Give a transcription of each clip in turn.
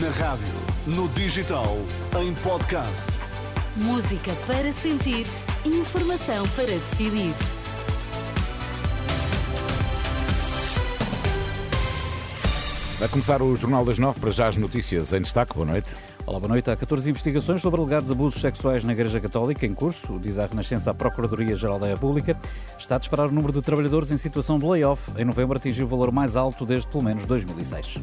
Na rádio, no digital, em podcast. Música para sentir, informação para decidir. Vai começar o Jornal das Nove para já as notícias em destaque. Boa noite. Olá, boa noite. Há 14 investigações sobre alegados abusos sexuais na Igreja Católica em curso. Diz a Renascença à Procuradoria-Geral da República. Está a disparar o número de trabalhadores em situação de layoff. Em novembro atingiu o valor mais alto desde pelo menos 2006.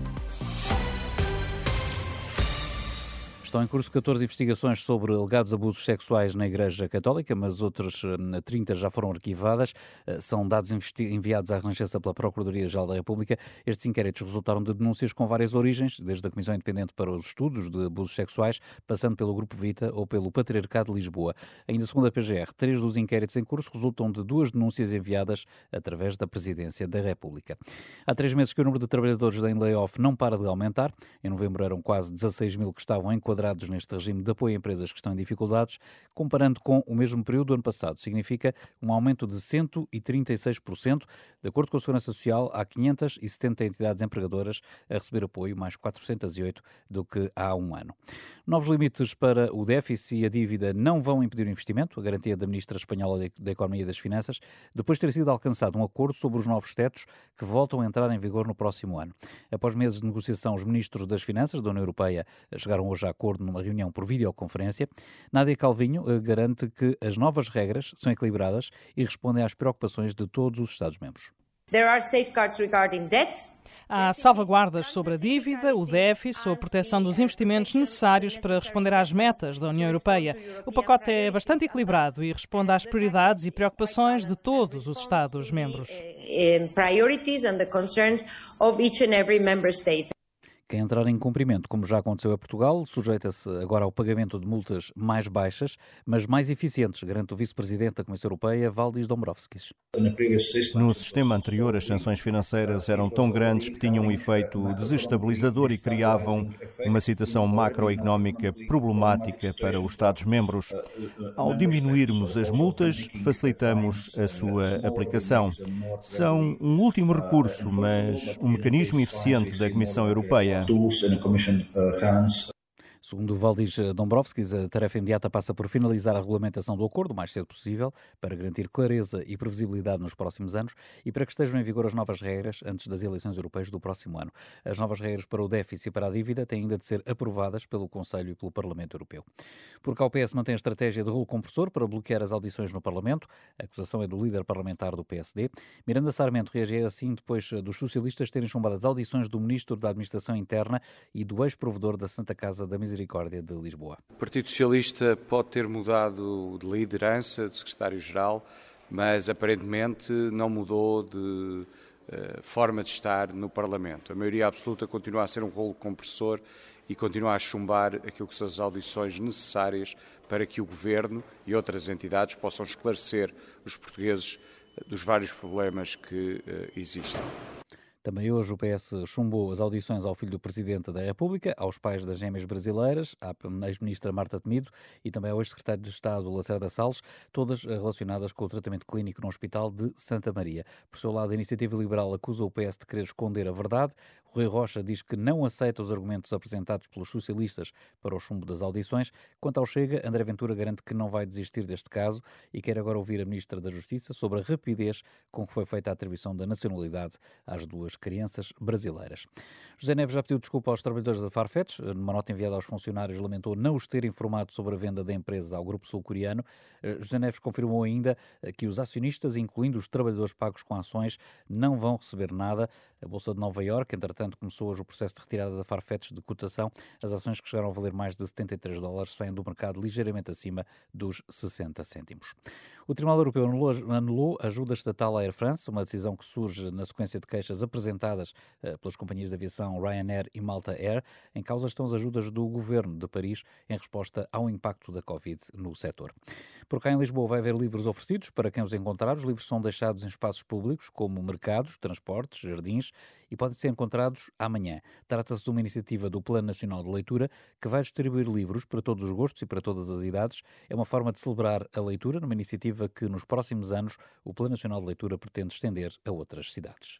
Estão em curso 14 investigações sobre alegados abusos sexuais na Igreja Católica, mas outras 30 hum, já foram arquivadas. Uh, são dados enviados à Renascença pela Procuradoria-Geral da República. Estes inquéritos resultaram de denúncias com várias origens, desde a Comissão Independente para os Estudos de Abusos Sexuais, passando pelo Grupo Vita ou pelo Patriarcado de Lisboa. Ainda segundo a PGR, três dos inquéritos em curso resultam de duas denúncias enviadas através da Presidência da República. Há três meses que o número de trabalhadores em layoff não para de aumentar. Em novembro eram quase 16 mil que estavam enquadrados enquadrados neste regime de apoio a empresas que estão em dificuldades, comparando com o mesmo período do ano passado. Significa um aumento de 136%. De acordo com a Segurança Social, há 570 entidades empregadoras a receber apoio, mais 408 do que há um ano. Novos limites para o déficit e a dívida não vão impedir o investimento, a garantia da Ministra Espanhola da Economia e das Finanças, depois de ter sido alcançado um acordo sobre os novos tetos que voltam a entrar em vigor no próximo ano. Após meses de negociação, os ministros das Finanças da União Europeia chegaram hoje a acordo acordo numa reunião por videoconferência, Nádia Calvinho eh, garante que as novas regras são equilibradas e respondem às preocupações de todos os Estados-membros. There are safeguards regarding debt. Há salvaguardas sobre a dívida, o déficit ou a proteção dos investimentos necessários para responder às metas da União Europeia. O pacote é bastante equilibrado e responde às prioridades e preocupações de todos os Estados-membros. Quem entrar em cumprimento, como já aconteceu a Portugal, sujeita-se agora ao pagamento de multas mais baixas, mas mais eficientes, garante o vice-presidente da Comissão Europeia, Valdis Dombrovskis. No sistema anterior, as sanções financeiras eram tão grandes que tinham um efeito desestabilizador e criavam uma situação macroeconómica problemática para os Estados-membros. Ao diminuirmos as multas, facilitamos a sua aplicação. São um último recurso, mas um mecanismo eficiente da Comissão Europeia tools in the Commission uh, hands Segundo Valdis Dombrovskis, a tarefa imediata passa por finalizar a regulamentação do acordo o mais cedo possível, para garantir clareza e previsibilidade nos próximos anos e para que estejam em vigor as novas regras antes das eleições europeias do próximo ano. As novas regras para o déficit e para a dívida têm ainda de ser aprovadas pelo Conselho e pelo Parlamento Europeu. Por cá, o PS mantém a estratégia de rolo compressor para bloquear as audições no Parlamento. A acusação é do líder parlamentar do PSD. Miranda Sarmento reagiu assim depois dos socialistas terem chumbado as audições do Ministro da Administração Interna e do ex-provedor da Santa Casa da Misericórdia Misericórdia de Lisboa. O Partido Socialista pode ter mudado de liderança, de secretário-geral, mas aparentemente não mudou de uh, forma de estar no Parlamento. A maioria absoluta continua a ser um rolo compressor e continua a chumbar aquilo que são as audições necessárias para que o Governo e outras entidades possam esclarecer os portugueses dos vários problemas que uh, existem. Também hoje o PS chumbou as audições ao filho do Presidente da República, aos pais das gêmeas brasileiras, à ex-ministra Marta Temido e também ao ex-secretário de Estado Lacerda Salles, todas relacionadas com o tratamento clínico no Hospital de Santa Maria. Por seu lado, a Iniciativa Liberal acusa o PS de querer esconder a verdade. O Rui Rocha diz que não aceita os argumentos apresentados pelos socialistas para o chumbo das audições. Quanto ao Chega, André Ventura garante que não vai desistir deste caso e quer agora ouvir a Ministra da Justiça sobre a rapidez com que foi feita a atribuição da nacionalidade às duas crianças brasileiras. José Neves já pediu desculpa aos trabalhadores da Farfetch. Numa nota enviada aos funcionários, lamentou não os ter informado sobre a venda da empresa ao grupo sul-coreano. Eh, José Neves confirmou ainda eh, que os acionistas, incluindo os trabalhadores pagos com ações, não vão receber nada. A Bolsa de Nova Iorque, entretanto, começou hoje o processo de retirada da Farfetch de cotação. As ações que chegaram a valer mais de 73 dólares saem do mercado ligeiramente acima dos 60 cêntimos. O Tribunal Europeu anulou, ajuda estatal à Air France, uma decisão que surge na sequência de queixas apresentadas apresentadas eh, pelas companhias de aviação Ryanair e Malta Air. Em causa estão as ajudas do governo de Paris em resposta ao impacto da Covid no setor. Por cá em Lisboa vai haver livros oferecidos para quem os encontrar. Os livros são deixados em espaços públicos, como mercados, transportes, jardins, e podem ser encontrados amanhã. Trata-se de uma iniciativa do Plano Nacional de Leitura que vai distribuir livros para todos os gostos e para todas as idades. É uma forma de celebrar a leitura numa iniciativa que nos próximos anos o Plano Nacional de Leitura pretende estender a outras cidades.